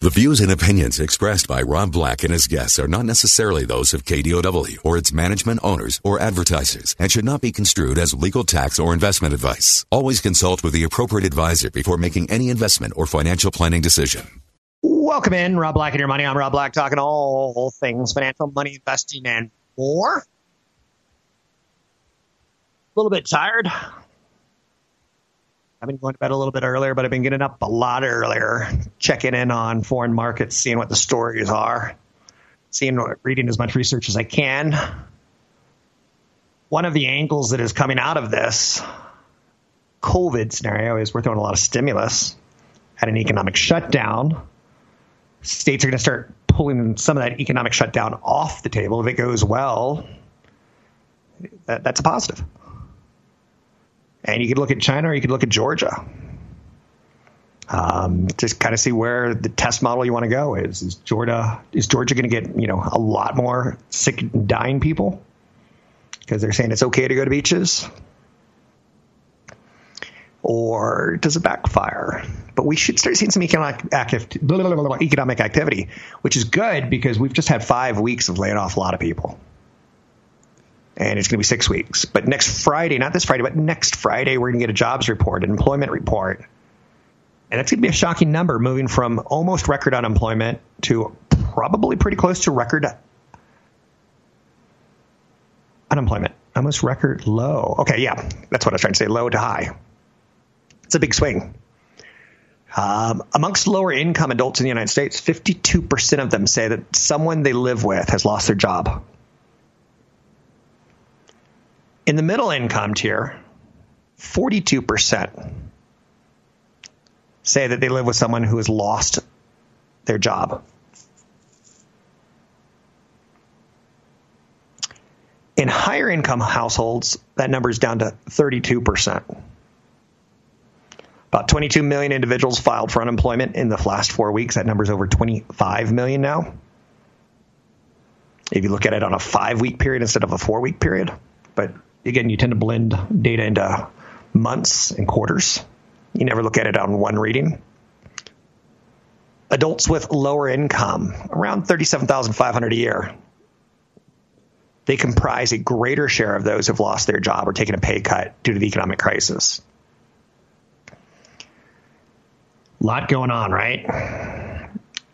The views and opinions expressed by Rob Black and his guests are not necessarily those of KDOW or its management owners or advertisers and should not be construed as legal tax or investment advice. Always consult with the appropriate advisor before making any investment or financial planning decision. Welcome in, Rob Black and your money. I'm Rob Black, talking all things financial, money, investing, and more. A little bit tired. I've been going to bed a little bit earlier, but I've been getting up a lot earlier, checking in on foreign markets, seeing what the stories are, seeing, reading as much research as I can. One of the angles that is coming out of this COVID scenario is we're throwing a lot of stimulus at an economic shutdown. States are going to start pulling some of that economic shutdown off the table. If it goes well, that, that's a positive. And you could look at China or you could look at Georgia. Um, just kind of see where the test model you want to go is. Is Georgia is Georgia going to get you know a lot more sick and dying people because they're saying it's okay to go to beaches, or does it backfire? But we should start seeing some economic economic activity, which is good because we've just had five weeks of laying off a lot of people and it's going to be six weeks. But next Friday, not this Friday, but next Friday, we're going to get a jobs report, an employment report. And that's going to be a shocking number, moving from almost record unemployment to probably pretty close to record unemployment. Almost record low. Okay, yeah, that's what I was trying to say low to high. It's a big swing. Um, amongst lower income adults in the United States, 52% of them say that someone they live with has lost their job. In the middle income tier, 42% say that they live with someone who has lost their job. In higher income households, that number is down to 32%. About 22 million individuals filed for unemployment in the last four weeks. That number is over 25 million now. If you look at it on a five week period instead of a four week period. But again, you tend to blend data into months and quarters. You never look at it on one reading. Adults with lower income, around 37,500 a year. They comprise a greater share of those who've lost their job or taken a pay cut due to the economic crisis. A lot going on, right?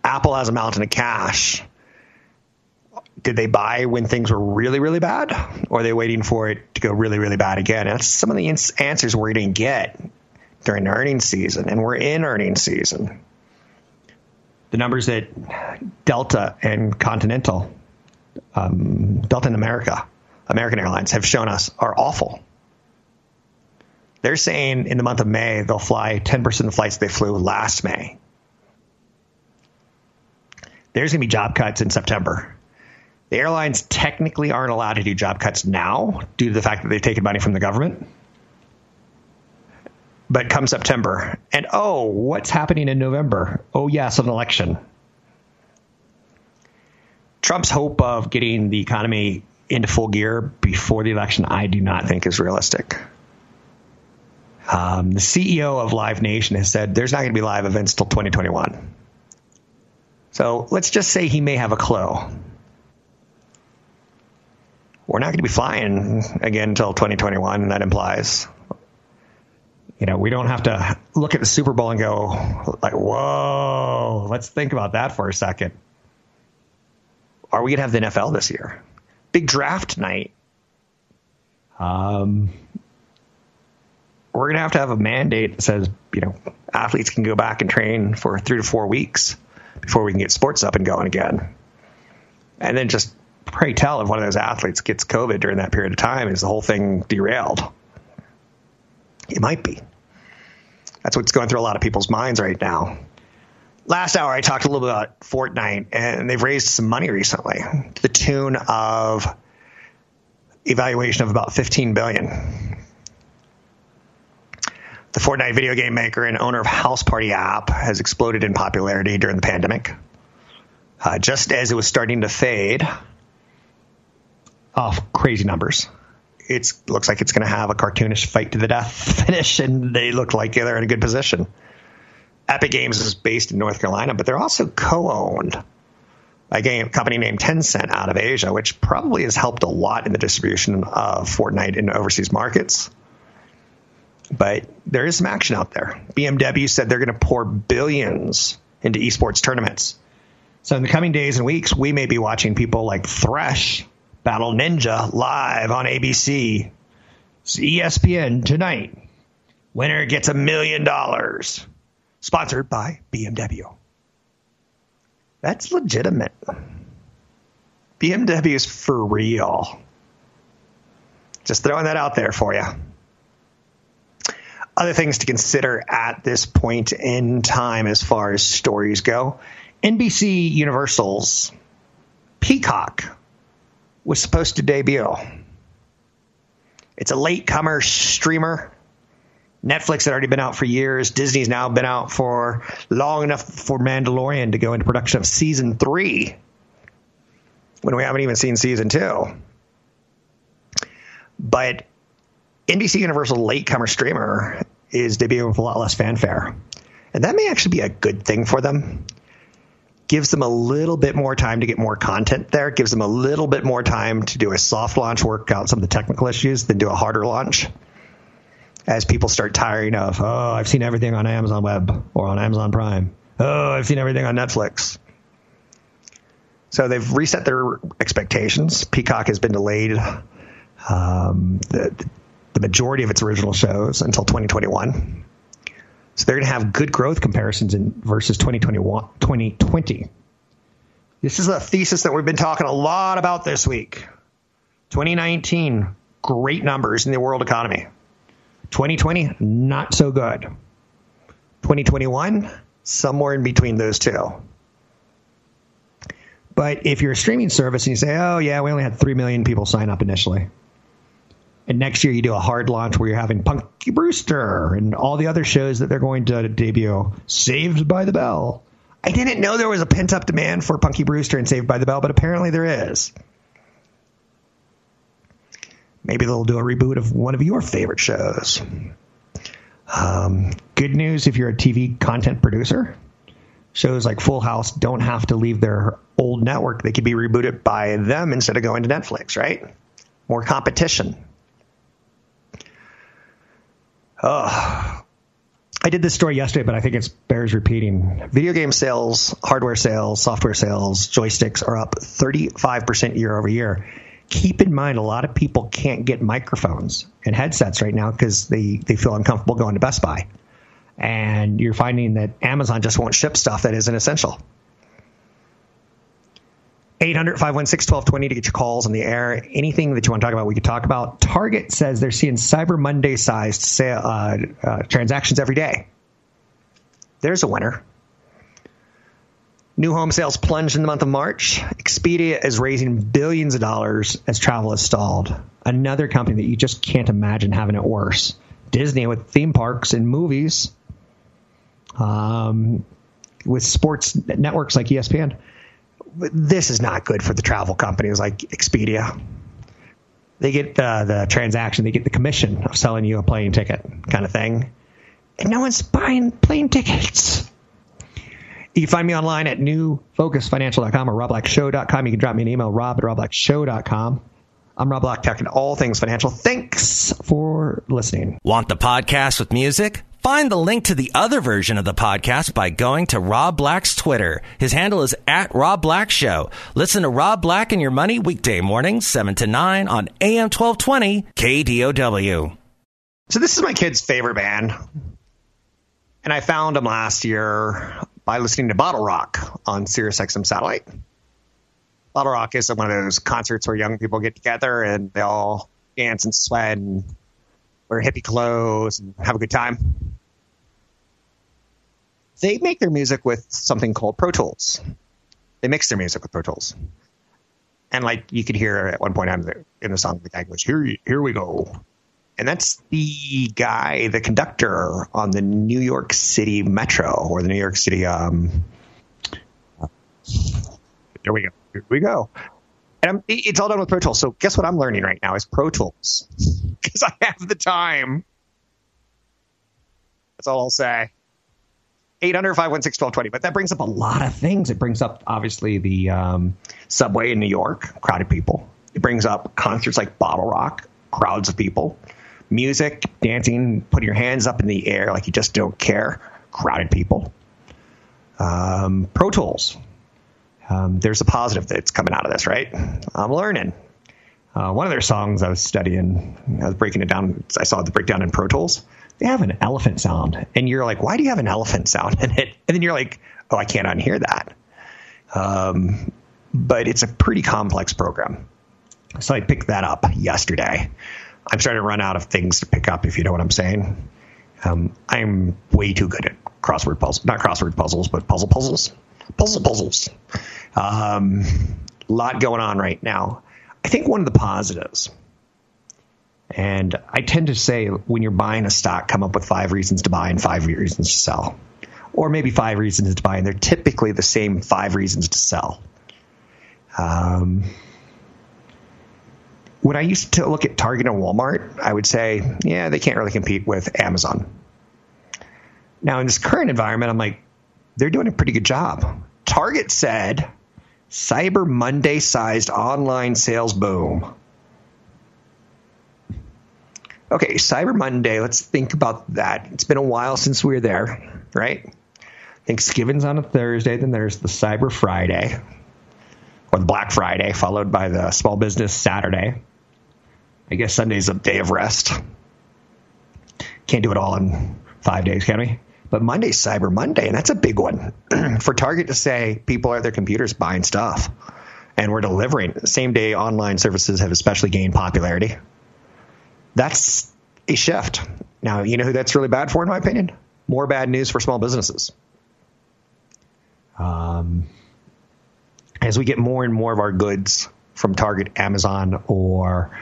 Apple has a mountain of cash did they buy when things were really, really bad? Or are they waiting for it to go really, really bad again? And that's some of the answers we didn't get during earnings season. And we're in earnings season. The numbers that Delta and Continental, um, Delta and America, American Airlines have shown us are awful. They're saying in the month of May they'll fly 10% of the flights they flew last May. There's going to be job cuts in September. The airlines technically aren't allowed to do job cuts now due to the fact that they've taken money from the government. But come September, and oh, what's happening in November? Oh, yes, an election. Trump's hope of getting the economy into full gear before the election, I do not think is realistic. Um, the CEO of Live Nation has said there's not going to be live events till 2021. So let's just say he may have a clue we're not going to be flying again until 2021. And that implies, you know, we don't have to look at the Super Bowl and go like, whoa, let's think about that for a second. Are we going to have the NFL this year? Big draft night. Um, we're going to have to have a mandate that says, you know, athletes can go back and train for three to four weeks before we can get sports up and going again. And then just pray tell if one of those athletes gets COVID during that period of time, is the whole thing derailed? It might be. That's what's going through a lot of people's minds right now. last hour I talked a little bit about Fortnite, and they've raised some money recently to the tune of evaluation of about 15 billion. The Fortnite video game maker and owner of House Party app has exploded in popularity during the pandemic. Uh, just as it was starting to fade off crazy numbers, it looks like it's going to have a cartoonish fight to the death finish, and they look like they're in a good position. Epic Games is based in North Carolina, but they're also co-owned by a company named Tencent out of Asia, which probably has helped a lot in the distribution of Fortnite in overseas markets. But there is some action out there. BMW said they're going to pour billions into esports tournaments. So in the coming days and weeks, we may be watching people like Thresh Battle Ninja live on ABC. It's ESPN tonight. Winner gets a million dollars sponsored by BMW. That's legitimate. BMW is for real. Just throwing that out there for you. Other things to consider at this point in time as far as stories go NBC Universal's Peacock was supposed to debut. It's a latecomer streamer Netflix had already been out for years. Disney's now been out for long enough for Mandalorian to go into production of season three when we haven't even seen season two. But NBC Universal latecomer streamer is debuting with a lot less fanfare. And that may actually be a good thing for them. Gives them a little bit more time to get more content there, gives them a little bit more time to do a soft launch, work out some of the technical issues, then do a harder launch as people start tiring of, oh, I've seen everything on Amazon Web or on Amazon Prime. Oh, I've seen everything on Netflix. So they've reset their expectations. Peacock has been delayed um, the, the majority of its original shows until 2021. So they're going to have good growth comparisons in versus 2021, 2020. This is a thesis that we've been talking a lot about this week. 2019, great numbers in the world economy. 2020, not so good. 2021, somewhere in between those two. But if you're a streaming service and you say, oh, yeah, we only had 3 million people sign up initially. And next year you do a hard launch where you're having Punky Brewster and all the other shows that they're going to debut. Saved by the Bell. I didn't know there was a pent up demand for Punky Brewster and Saved by the Bell, but apparently there is. Maybe they'll do a reboot of one of your favorite shows. Um, good news if you're a TV content producer. Shows like Full House don't have to leave their old network. They could be rebooted by them instead of going to Netflix, right? More competition. I did this story yesterday, but I think it bears repeating. Video game sales, hardware sales, software sales, joysticks are up 35% year over year keep in mind a lot of people can't get microphones and headsets right now because they, they feel uncomfortable going to Best Buy. And you're finding that Amazon just won't ship stuff that isn't essential. 800 516 1220 to get your calls on the air. Anything that you want to talk about, we could talk about. Target says they're seeing Cyber Monday sized sale, uh, uh, transactions every day. There's a winner. New home sales plunged in the month of March. Expedia is raising billions of dollars as travel is stalled. Another company that you just can't imagine having it worse. Disney with theme parks and movies, um, with sports networks like ESPN. This is not good for the travel companies like Expedia. They get the, the transaction, they get the commission of selling you a plane ticket kind of thing. And no one's buying plane tickets. You can find me online at newfocusfinancial.com or robblackshow.com. You can drop me an email, rob at robblackshow.com. I'm Rob Black, talking all things financial. Thanks for listening. Want the podcast with music? Find the link to the other version of the podcast by going to Rob Black's Twitter. His handle is at Rob Black Show. Listen to Rob Black and Your Money weekday mornings, 7 to 9 on AM 1220 KDOW. So this is my kid's favorite band. And I found them last year by listening to Bottle Rock on SiriusXM satellite. Bottle Rock is one of those concerts where young people get together and they all dance and sweat and wear hippie clothes and have a good time. they make their music with something called Pro Tools. They mix their music with Pro Tools. And like you could hear at one point in the song, the guy goes, "Here, here we go," and that's the guy, the conductor on the New York City Metro or the New York City. Um, there we go. Here we go. And I'm, it's all done with Pro Tools. So guess what I'm learning right now is Pro Tools because I have the time. That's all I'll say. 800 516 1220. But that brings up a lot of things. It brings up, obviously, the um, subway in New York, crowded people. It brings up concerts like Bottle Rock, crowds of people. Music, dancing, putting your hands up in the air like you just don't care, crowded people. Um, Pro Tools. Um, there's a positive that's coming out of this, right? I'm learning. Uh, one of their songs I was studying, I was breaking it down. I saw the breakdown in Pro Tools they have an elephant sound. And you're like, why do you have an elephant sound in it? And then you're like, oh, I can't unhear that. Um, but it's a pretty complex program. So I picked that up yesterday. I'm starting to run out of things to pick up, if you know what I'm saying. Um, I'm way too good at crossword puzzles, not crossword puzzles, but puzzle puzzles, puzzle puzzles. A um, lot going on right now. I think one of the positives and I tend to say when you're buying a stock, come up with five reasons to buy and five reasons to sell. Or maybe five reasons to buy, and they're typically the same five reasons to sell. Um, when I used to look at Target and Walmart, I would say, yeah, they can't really compete with Amazon. Now, in this current environment, I'm like, they're doing a pretty good job. Target said Cyber Monday sized online sales boom. Okay, Cyber Monday, let's think about that. It's been a while since we were there, right? Thanksgiving's on a Thursday, then there's the Cyber Friday, or the Black Friday, followed by the Small Business Saturday. I guess Sunday's a day of rest. Can't do it all in five days, can we? But Monday's Cyber Monday, and that's a big one for Target to say people are at their computers buying stuff, and we're delivering. Same day online services have especially gained popularity that's a shift. Now, you know who that's really bad for, in my opinion? More bad news for small businesses. Um, as we get more and more of our goods from Target, Amazon, or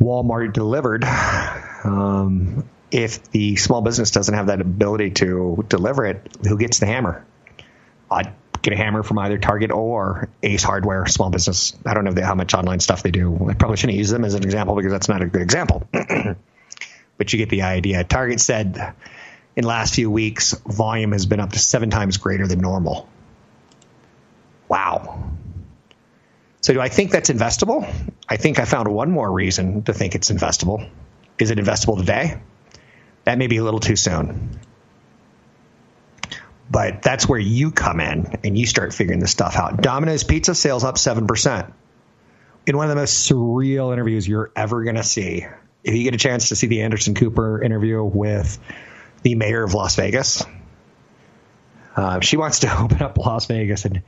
Walmart delivered, um, if the small business doesn't have that ability to deliver it, who gets the hammer? I'd get a hammer from either Target or Ace Hardware, small business. I don't know how much online stuff they do. I probably shouldn't use them as an example because that's not a good example. but you get the idea. Target said in the last few weeks, volume has been up to seven times greater than normal. Wow. So do I think that's investable? I think I found one more reason to think it's investable. Is it investable today? That may be a little too soon. But that's where you come in and you start figuring this stuff out. Domino's Pizza sales up 7%. In one of the most surreal interviews you're ever going to see. If you get a chance to see the Anderson Cooper interview with the mayor of Las Vegas, uh, she wants to open up Las Vegas and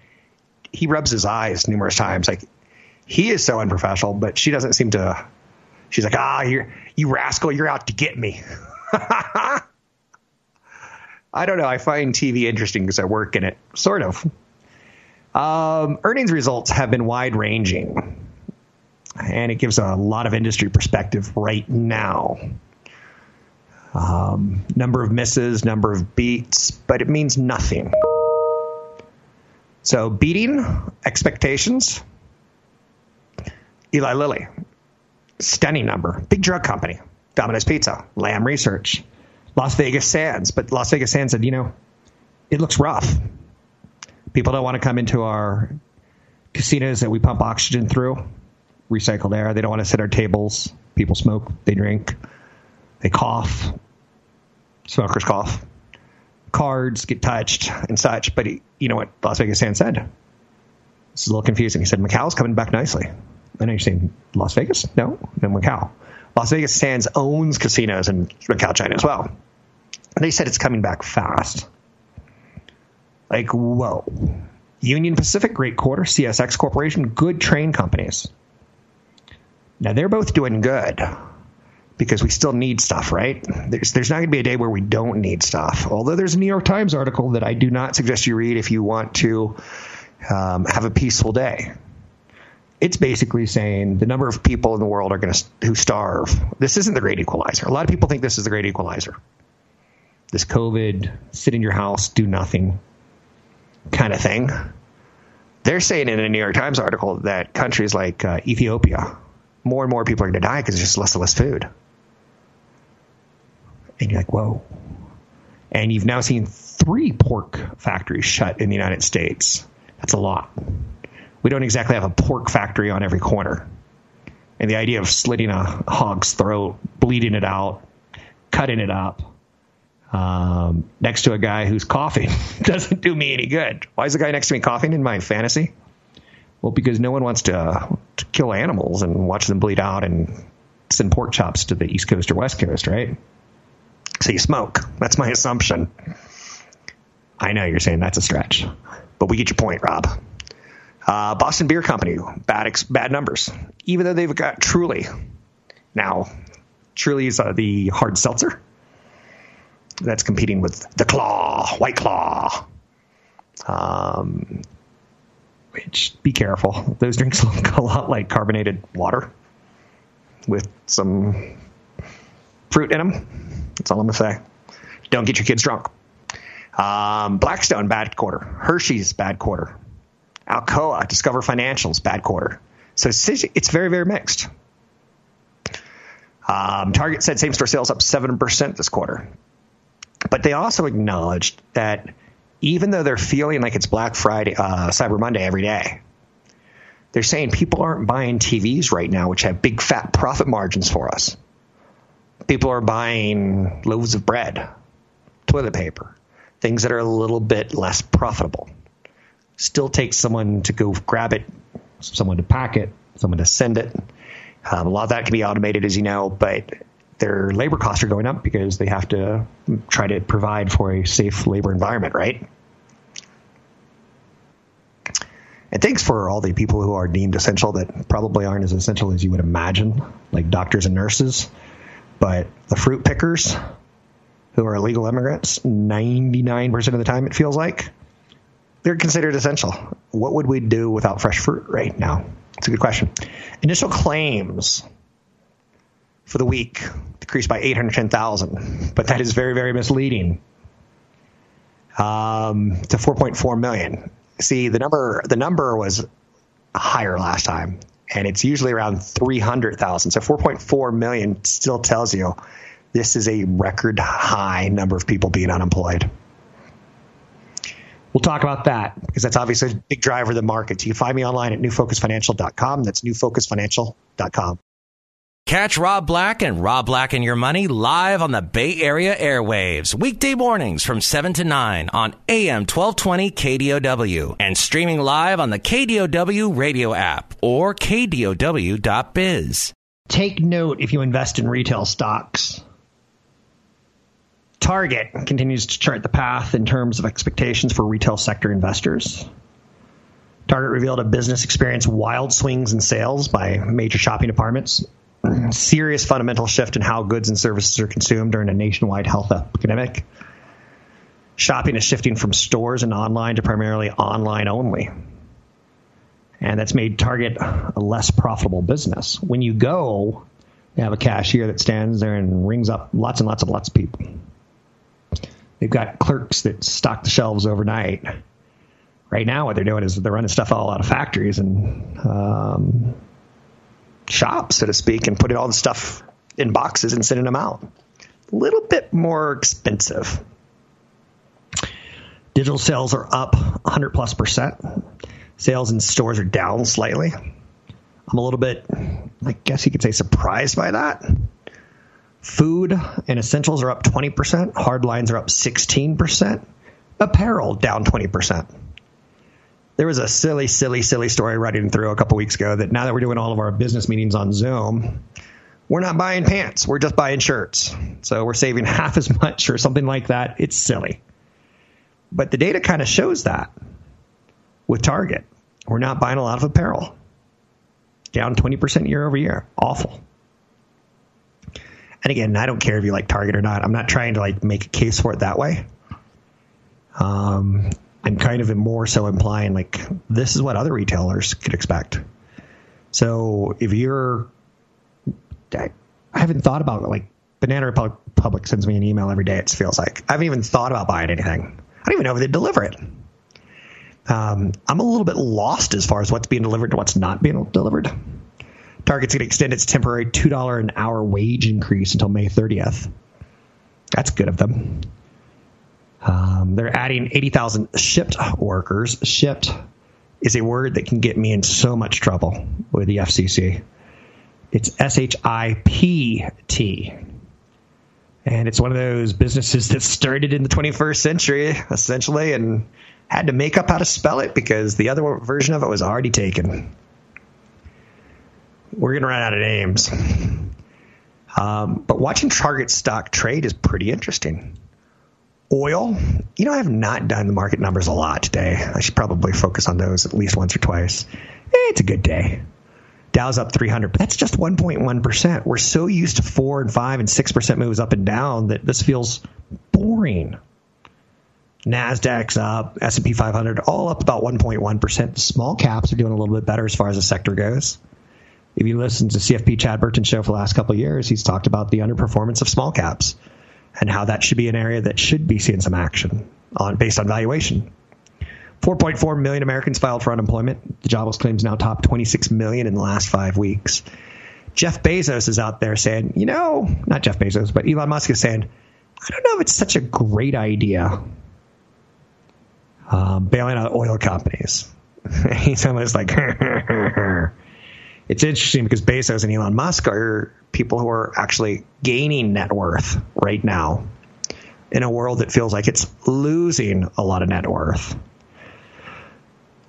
he rubs his eyes numerous times. Like he is so unprofessional, but she doesn't seem to. She's like, ah, you you rascal, you're out to get me. I don't know. I find TV interesting because I work in it, sort of. Um, earnings results have been wide ranging, and it gives a lot of industry perspective right now. Um, number of misses, number of beats, but it means nothing. So, beating expectations, Eli Lilly, stunning number, big drug company, Domino's Pizza, Lam Research, Las Vegas Sands. But Las Vegas Sands said, you know, it looks rough. People don't want to come into our casinos that we pump oxygen through, recycled air. They don't want to sit at our tables. People smoke, they drink, they cough, smokers cough, cards get touched and such. But he, you know what Las Vegas Sands said? This is a little confusing. He said Macau's coming back nicely. I know you're saying Las Vegas? No, no Macau. Las Vegas Sands owns casinos in Macau, China as well. They said it's coming back fast. Like, whoa. Union Pacific, great quarter. CSX Corporation, good train companies. Now, they're both doing good. because we still need stuff, right? There's, there's not going to be a day where we don't need stuff. Although there's a New York Times article that I do not suggest you read if you want to um, have a peaceful day. It's basically saying the number of people in the world are going to who starve. This isn't the great equalizer. A lot of people think this is the great equalizer. This COVID, sit in your house, do nothing kind of thing. They're saying in a New York Times article that countries like uh, Ethiopia, more and more people are going to die because there's just less and less food. And you're like, whoa. And you've now seen three pork factories shut in the United States. That's a lot. We don't exactly have a pork factory on every corner. And the idea of slitting a hog's throat, bleeding it out, cutting it up, um, next to a guy who's coughing doesn't do me any good. Why is the guy next to me coughing in my fantasy? Well, because no one wants to, to kill animals and watch them bleed out and send pork chops to the East Coast or West Coast, right? So you smoke. That's my assumption. I know you're saying that's a stretch, but we get your point, Rob. Uh, Boston Beer Company, bad ex- bad numbers, even though they've got Truly. Now, Truly is uh, the hard seltzer that's competing with the Claw, White Claw. Um, which be careful; those drinks look a lot like carbonated water with some fruit in them. That's all I'm gonna say. Don't get your kids drunk. Um, Blackstone bad quarter. Hershey's bad quarter. Alcoa, Discover Financials bad quarter. So it's very very mixed. Um, Target said same store sales up seven percent this quarter. But they also acknowledged that even though they're feeling like it's Black Friday, uh, Cyber Monday every day, they're saying people aren't buying TVs right now, which have big fat profit margins for us. People are buying loaves of bread, toilet paper, things that are a little bit less profitable. Still takes someone to go grab it, someone to pack it, someone to send it. Um, a lot of that can be automated, as you know, but their labor costs are going up because they have to try to provide for a safe labor environment, right? And thanks for all the people who are deemed essential that probably aren't as essential as you would imagine, like doctors and nurses. But the fruit pickers who are illegal immigrants, 99% of the time it feels like, they're considered essential. What would we do without fresh fruit right now? It's a good question. Initial claims for the week, decreased by 810,000, but that is very, very misleading. Um, to 4.4 million. See, the number the number was higher last time, and it's usually around 300,000. So 4.4 million still tells you this is a record high number of people being unemployed. We'll talk about that because that's obviously a big driver of the market. You can find me online at newfocusfinancial.com. That's newfocusfinancial.com. Catch Rob Black and Rob Black and Your Money live on the Bay Area airwaves, weekday mornings from 7 to 9 on AM 1220 KDOW and streaming live on the KDOW radio app or KDOW.biz. Take note if you invest in retail stocks. Target continues to chart the path in terms of expectations for retail sector investors. Target revealed a business experienced wild swings in sales by major shopping departments serious fundamental shift in how goods and services are consumed during a nationwide health epidemic. Shopping is shifting from stores and online to primarily online only. And that's made Target a less profitable business. When you go, you have a cashier that stands there and rings up lots and lots of lots of people. They've got clerks that stock the shelves overnight. Right now, what they're doing is they're running stuff all out of factories and um, shop, so to speak, and putting all the stuff in boxes and sending them out. A little bit more expensive. Digital sales are up 100 plus percent. Sales in stores are down slightly. I'm a little bit, I guess you could say, surprised by that. Food and essentials are up 20%. Hard lines are up 16%. Apparel down 20% there was a silly, silly, silly story running through a couple weeks ago that now that we're doing all of our business meetings on Zoom, we're not buying pants. We're just buying shirts. So we're saving half as much or something like that. It's silly. But the data kind of shows that with Target. We're not buying a lot of apparel. Down 20% year over year. Awful. And again, I don't care if you like Target or not. I'm not trying to like make a case for it that way. Um, I'm kind of more so implying like this is what other retailers could expect. So if you're, I haven't thought about like Banana Republic sends me an email every day. It feels like I haven't even thought about buying anything. I don't even know if they deliver it. Um, I'm a little bit lost as far as what's being delivered and what's not being delivered. Target's going to extend its temporary $2 an hour wage increase until May 30th. That's good of them. Um, they're adding 80,000 Shipt workers. Shipt is a word that can get me in so much trouble with the FCC. It's S H I P T. And it's one of those businesses that started in the 21st century, essentially, and had to make up how to spell it because the other version of it was already taken we're going to run out of names. Um, but watching Target stock trade is pretty interesting. Oil, you know, I have not done the market numbers a lot today. I should probably focus on those at least once or twice. Eh, it's a good day. Dow's up 300, but that's just 1.1%. We're so used to 4 and 5 and 6% moves up and down that this feels boring. Nasdaq's up, S&P 500 all up about 1.1%. The small caps are doing a little bit better as far as the sector goes if you listen to CFP Chad Burton show for the last couple of years, he's talked about the underperformance of small caps and how that should be an area that should be seeing some action on based on valuation. 4.4 million Americans filed for unemployment. The jobless claims now top 26 million in the last five weeks. Jeff Bezos is out there saying, you know, not Jeff Bezos, but Elon Musk is saying, I don't know if it's such a great idea um, bailing out oil companies. He's almost like, it's interesting because Bezos and Elon Musk are people who are actually gaining net worth right now in a world that feels like it's losing a lot of net worth.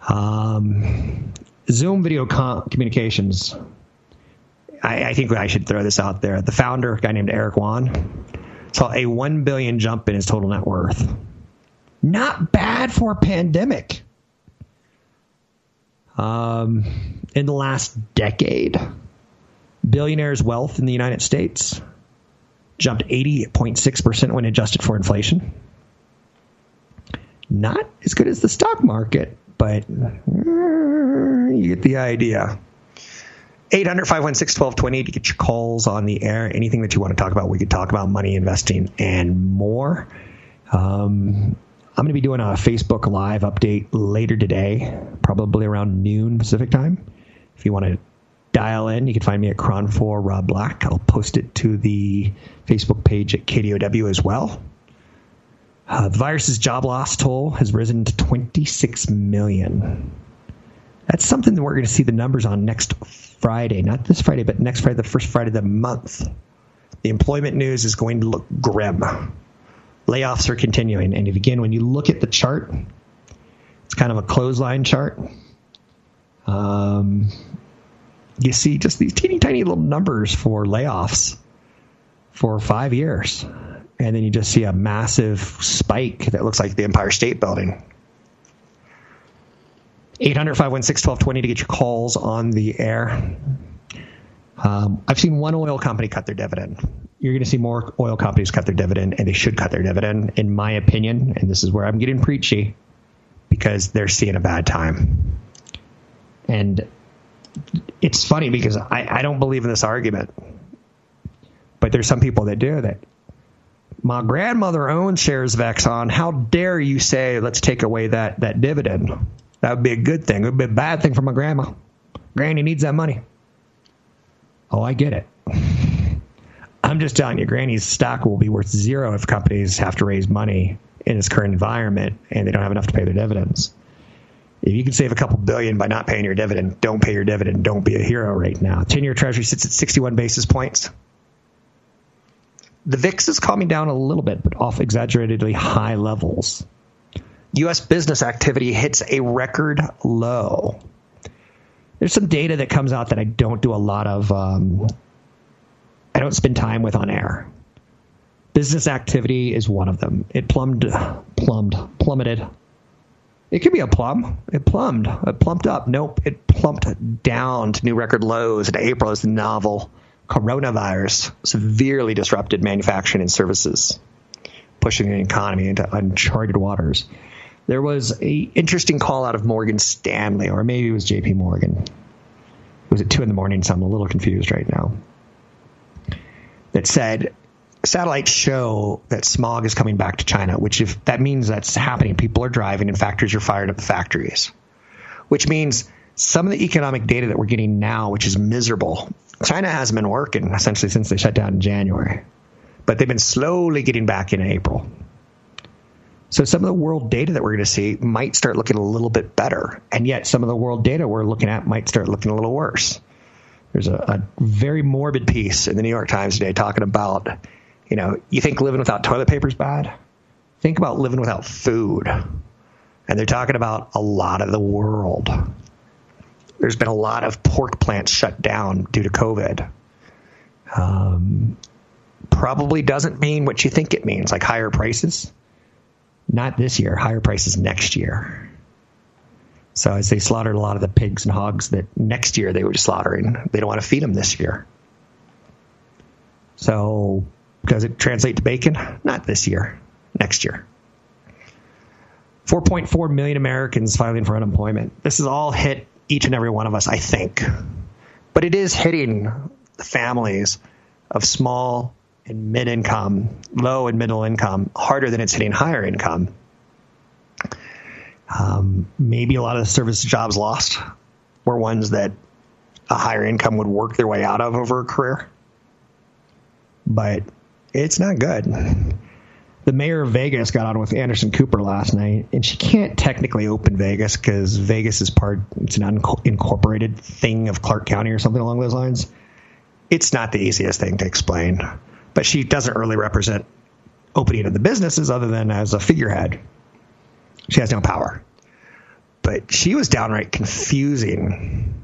Um, Zoom video com- communications. I, I, think I should throw this out there. The founder, a guy named Eric Yuan, saw a one billion jump in his total net worth. Not bad for a pandemic. Um, in the last decade, billionaires' wealth in the United States jumped 80.6% when adjusted for inflation. Not as good as the stock market, but uh, you get the idea. 800 516 1220 to get your calls on the air. Anything that you want to talk about, we could talk about money investing and more. Um, I'm going to be doing a Facebook Live update later today, probably around noon Pacific time. If you want to dial in, you can find me at KRON4 Rob Black. I'll post it to the Facebook page at KDOW as well. Uh, the virus's job loss toll has risen to 26 million. That's something that we're going to see the numbers on next Friday, not this Friday, but next Friday, the first Friday of the month. The employment news is going to look grim layoffs are continuing. And again, when you look at the chart, it's kind of a clothesline chart. Um, you see just these teeny tiny little numbers for layoffs for five years. And then you just see a massive spike that looks like the Empire State Building. 800 516 1220 to get your calls on the air. Um, I've seen one oil company cut their dividend you're going to see more oil companies cut their dividend, and they should cut their dividend, in my opinion. And this is where I'm getting preachy because they're seeing a bad time. And it's funny because I, I don't believe in this argument, but there's some people that do that. My grandmother owns shares of Exxon. How dare you say let's take away that that dividend? That would be a good thing. It would be a bad thing for my grandma. Granny needs that money. Oh, I get it. I'm just telling you, Granny's stock will be worth zero if companies have to raise money in its current environment and they don't have enough to pay their dividends. If you can save a couple billion by not paying your dividend, don't pay your dividend. Don't be a hero right now. 10 year treasury sits at 61 basis points. The VIX is calming down a little bit, but off exaggeratedly high levels. U.S. business activity hits a record low. There's some data that comes out that I don't do a lot of um, I don't spend time with on air. Business activity is one of them. It plumbed, plumbed, plummeted. It could be a plum. It plumbed. It plumped up. Nope. It plumped down to new record lows in April as the novel coronavirus severely disrupted manufacturing and services, pushing the economy into uncharted waters. There was a interesting call out of Morgan Stanley, or maybe it was J.P. Morgan. It was at two in the morning, so I'm a little confused right now. That said, satellites show that smog is coming back to China, which if that means that's happening, people are driving and factories are fired up factories, which means some of the economic data that we're getting now, which is miserable. China hasn't been working essentially since they shut down in January, but they've been slowly getting back in April. So some of the world data that we're going to see might start looking a little bit better, and yet some of the world data we're looking at might start looking a little worse. There's a, a very morbid piece in the New York Times today talking about, you know, you think living without toilet paper is bad? Think about living without food. And they're talking about a lot of the world. There's been a lot of pork plants shut down due to COVID. Um, probably doesn't mean what you think it means, like higher prices not this year, higher prices next year. So as they slaughtered a lot of the pigs and hogs that next year they were slaughtering, they don't want to feed them this year. So does it translate to bacon? Not this year, next year. 4.4 million Americans filing for unemployment. This is all hit each and every one of us, I think. But it is hitting families of small and mid income, low and middle income, harder than it's hitting higher income. Um, maybe a lot of the service jobs lost were ones that a higher income would work their way out of over a career. But it's not good. The mayor of Vegas got on with Anderson Cooper last night, and she can't technically open Vegas because Vegas is part, it's an unincorporated thing of Clark County or something along those lines. It's not the easiest thing to explain but she doesn't really represent opening of the businesses other than as a figurehead. She has no power. But she was downright confusing.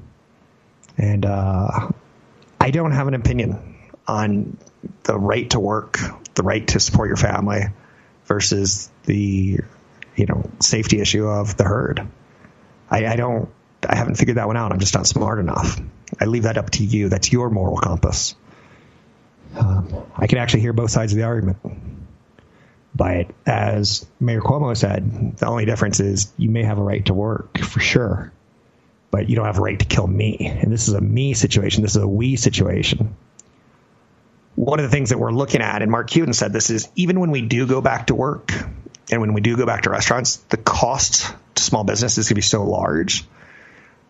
And uh, I don't have an opinion on the right to work, the right to support your family versus the you know safety issue of the herd. I, I don't I haven't figured that one out. I'm just not smart enough. I leave that up to you. That's your moral compass. Um, I can actually hear both sides of the argument. But as Mayor Cuomo said, the only difference is you may have a right to work for sure, but you don't have a right to kill me. And this is a me situation. This is a we situation. One of the things that we're looking at, and Mark Cuban said this, is even when we do go back to work and when we do go back to restaurants, the cost to small business is going to be so large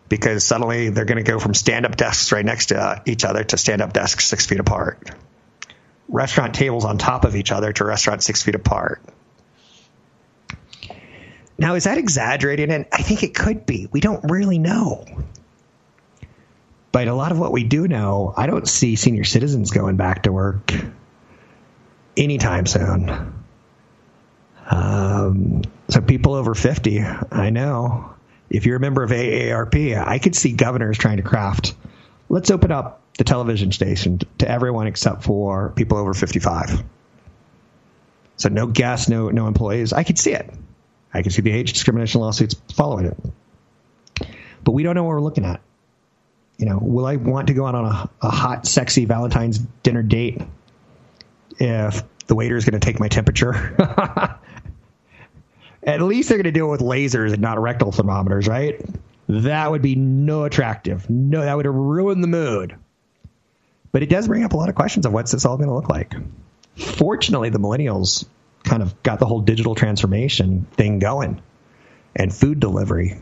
because suddenly they're going to go from stand up desks right next to uh, each other to stand up desks six feet apart restaurant tables on top of each other to restaurants six feet apart. Now, is that exaggerating? And I think it could be. We don't really know. But a lot of what we do know, I don't see senior citizens going back to work anytime soon. Um, so people over 50, I know. If you're a member of AARP, I could see governors trying to craft. Let's open up the television station to everyone except for people over 55. So no guests, no no employees. I could see it. I could see the age discrimination lawsuits following it. But we don't know what we're looking at. You know, will I want to go out on a, a hot, sexy Valentine's dinner date if the waiter is going to take my temperature? At least they're going to do it with lasers and not rectal thermometers, right? That would be no attractive. No, that would ruin the mood. But it does bring up a lot of questions of what's this all going to look like. Fortunately, the millennials kind of got the whole digital transformation thing going and food delivery.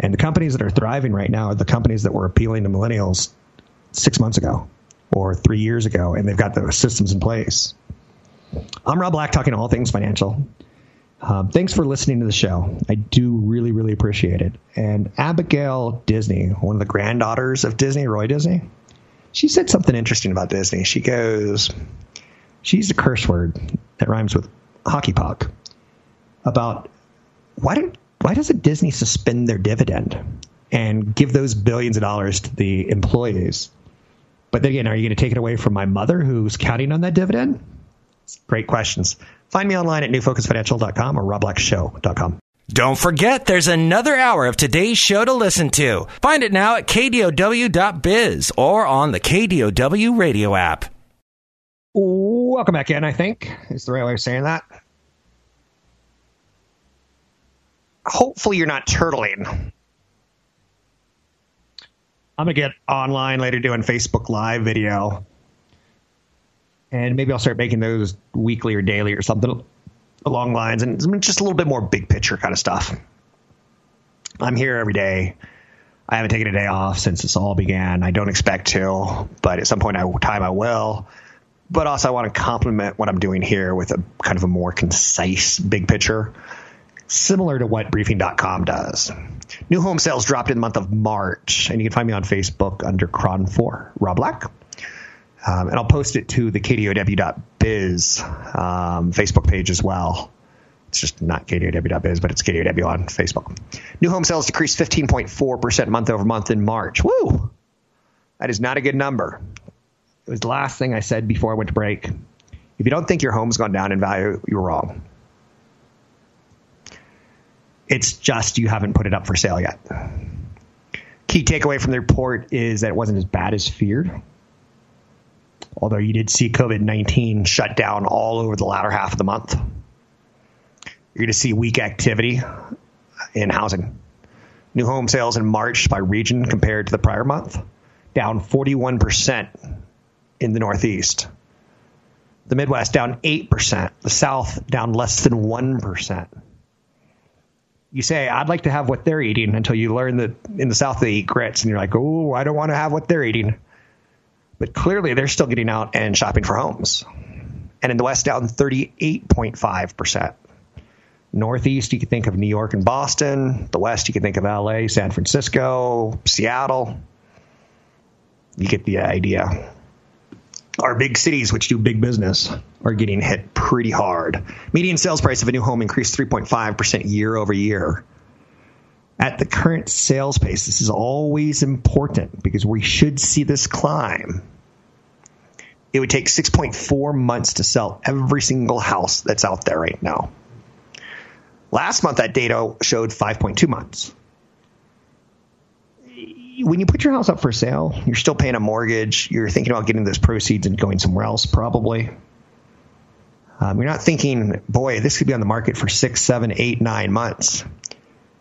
And the companies that are thriving right now are the companies that were appealing to millennials six months ago or three years ago, and they've got the systems in place. I'm Rob Black, talking all things financial. Um, thanks for listening to the show. I do really, really appreciate it. And Abigail Disney, one of the granddaughters of Disney, Roy Disney, she said something interesting about Disney. She goes, she used a curse word that rhymes with hockey puck about why did why doesn't Disney suspend their dividend and give those billions of dollars to the employees? But then again, are you going to take it away from my mother who's counting on that dividend? Great questions. Find me online at newfocusfinancial.com or robblackshow.com. Don't forget, there's another hour of today's show to listen to. Find it now at kdow.biz or on the KDOW radio app. Welcome back in, I think is the right way of saying that. Hopefully, you're not turtling. I'm to get online later doing Facebook Live video. And maybe I'll start making those weekly or daily or something along lines and just a little bit more big picture kind of stuff. I'm here every day. I haven't taken a day off since this all began. I don't expect to, but at some point in time I will. But also, I want to complement what I'm doing here with a kind of a more concise big picture, similar to what briefing.com does. New home sales dropped in the month of March, and you can find me on Facebook under KRON4, Rob Black. Um, and I'll post it to the kdow.biz um, Facebook page as well. It's just not kdow.biz, but it's kdow on Facebook. New home sales decreased 15.4% month over month in March. Woo! That is not a good number. It was the last thing I said before I went to break. If you don't think your home's gone down in value, you're wrong. It's just you haven't put it up for sale yet. Key takeaway from the report is that it wasn't as bad as feared although you did see COVID 19 shut down all over the latter half of the month. You're going to see weak activity in housing. New home sales in March by region compared to the prior month, down 41% in the Northeast. The Midwest down 8%. The South down less than 1%. You say, I'd like to have what they're eating until you learn that in the South they eat grits, and you're like, oh, I don't want to have what they're eating. But clearly, they're still getting out and shopping for homes. And in the West, down 38.5%. Northeast, you can think of New York and Boston. The West, you can think of LA, San Francisco, Seattle. You get the idea. Our big cities, which do big business, are getting hit pretty hard. Median sales price of a new home increased 3.5% year over year at the current sales pace, this is always important because we should see this climb. It would take 6.4 months to sell every single house that's out there right now. Last month, that data showed 5.2 months. When you put your house up for sale, you're still paying a mortgage. You're thinking about getting those proceeds and going somewhere else, probably. Um, you're not thinking, boy, this could be on the market for six, seven, eight, nine months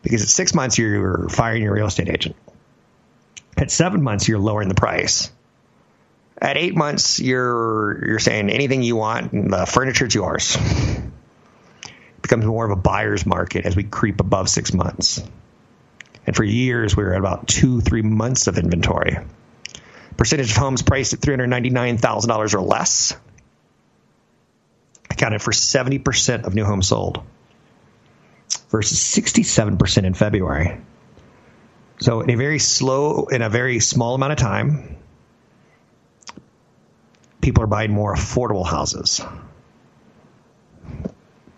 because at six months you're firing your real estate agent. At seven months you're lowering the price. At eight months you're you're saying anything you want, the furniture's yours. It becomes more of a buyer's market as we creep above six months. And for years we were at about two, three months of inventory. Percentage of homes priced at three hundred ninety nine thousand dollars or less accounted for seventy percent of new homes sold versus 67% in February. So in a very slow, in a very small amount of time, people are buying more affordable houses.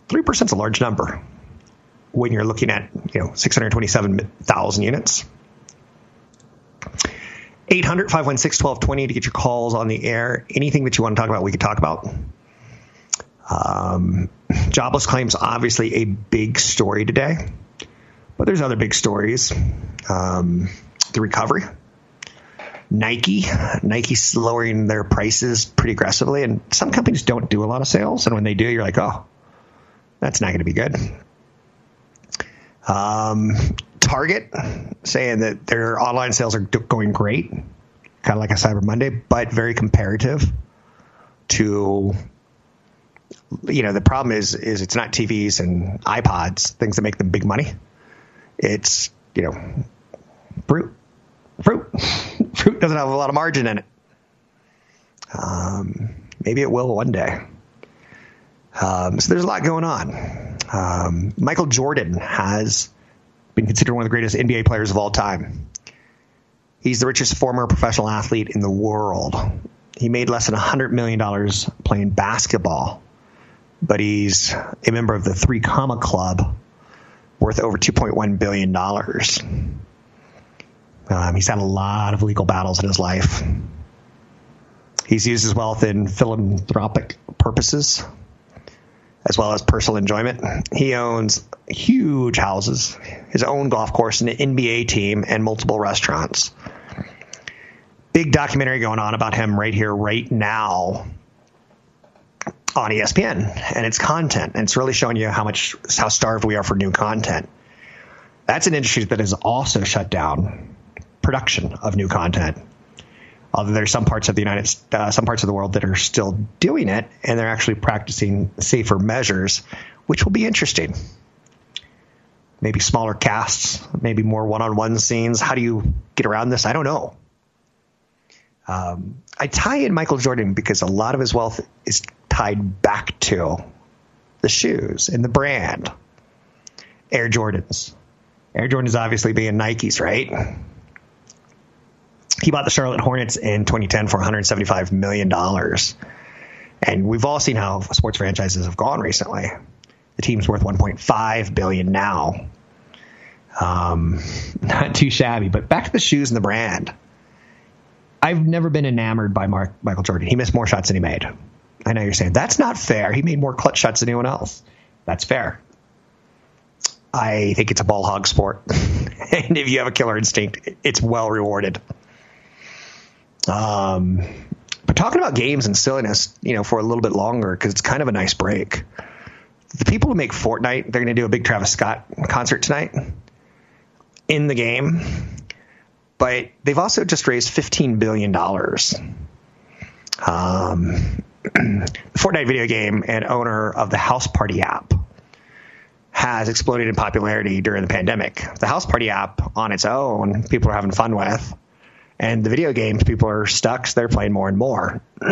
3% is a large number when you're looking at, you know, 627,000 units. 800 516 1220 to get your calls on the air. Anything that you want to talk about, we could talk about. Um, jobless claims obviously a big story today, but there's other big stories. Um, the recovery. Nike, Nike's lowering their prices pretty aggressively, and some companies don't do a lot of sales, and when they do, you're like, oh, that's not going to be good. Um, Target saying that their online sales are going great, kind of like a Cyber Monday, but very comparative to you know the problem is is it's not TVs and iPods things that make them big money. It's you know fruit, fruit, fruit doesn't have a lot of margin in it. Um, maybe it will one day. Um, so there's a lot going on. Um, Michael Jordan has been considered one of the greatest NBA players of all time. He's the richest former professional athlete in the world. He made less than $100 million playing basketball but he's a member of the Three Comma Club, worth over $2.1 billion. Um, he's had a lot of legal battles in his life. He's used his wealth in philanthropic purposes. As well as personal enjoyment. He owns huge houses, his own golf course, an NBA team, and multiple restaurants. Big documentary going on about him right here, right now on ESPN and its content. And it's really showing you how much, how starved we are for new content. That's an industry that has also shut down production of new content. Although there's some parts of the United, uh, some parts of the world that are still doing it, and they're actually practicing safer measures, which will be interesting. Maybe smaller casts, maybe more one-on-one scenes. How do you get around this? I don't know. Um, I tie in Michael Jordan because a lot of his wealth is tied back to the shoes and the brand. Air Jordans. Air Jordans obviously being Nikes, right? He bought the Charlotte Hornets in 2010 for 175 million dollars, and we've all seen how sports franchises have gone recently. The team's worth 1.5 billion now. Um, not too shabby, but back to the shoes and the brand. I've never been enamored by Mark, Michael Jordan. He missed more shots than he made. I know you're saying that's not fair. He made more clutch shots than anyone else. That's fair. I think it's a ball hog sport. and if you have a killer instinct, it's well rewarded. Um, but talking about games and silliness, you know, for a little bit longer, because it's kind of a nice break. The people who make Fortnite, they're going to do a big Travis Scott concert tonight in the game. But they've also just raised $15 billion. Um, the Fortnite video game and owner of the House Party app has exploded in popularity during the pandemic. The House Party app on its own, people are having fun with. And the video games, people are stuck, so they're playing more and more.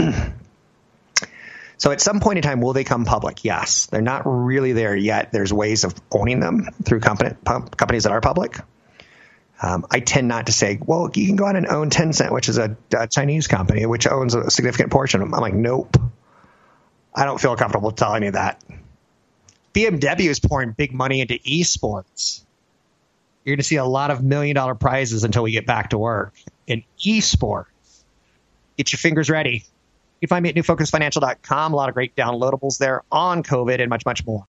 so at some point in time, will they come public? Yes. They're not really there yet. There's ways of owning them through company, companies that are public. Um, I tend not to say, well, you can go out and own Tencent, which is a, a, Chinese company, which owns a significant portion. I'm like, nope. I don't feel comfortable telling you that. BMW is pouring big money into esports. You're going to see a lot of million dollar prizes until we get back to work in esports. Get your fingers ready. You can find me at newfocusfinancial.com. A lot of great downloadables there on COVID and much, much more.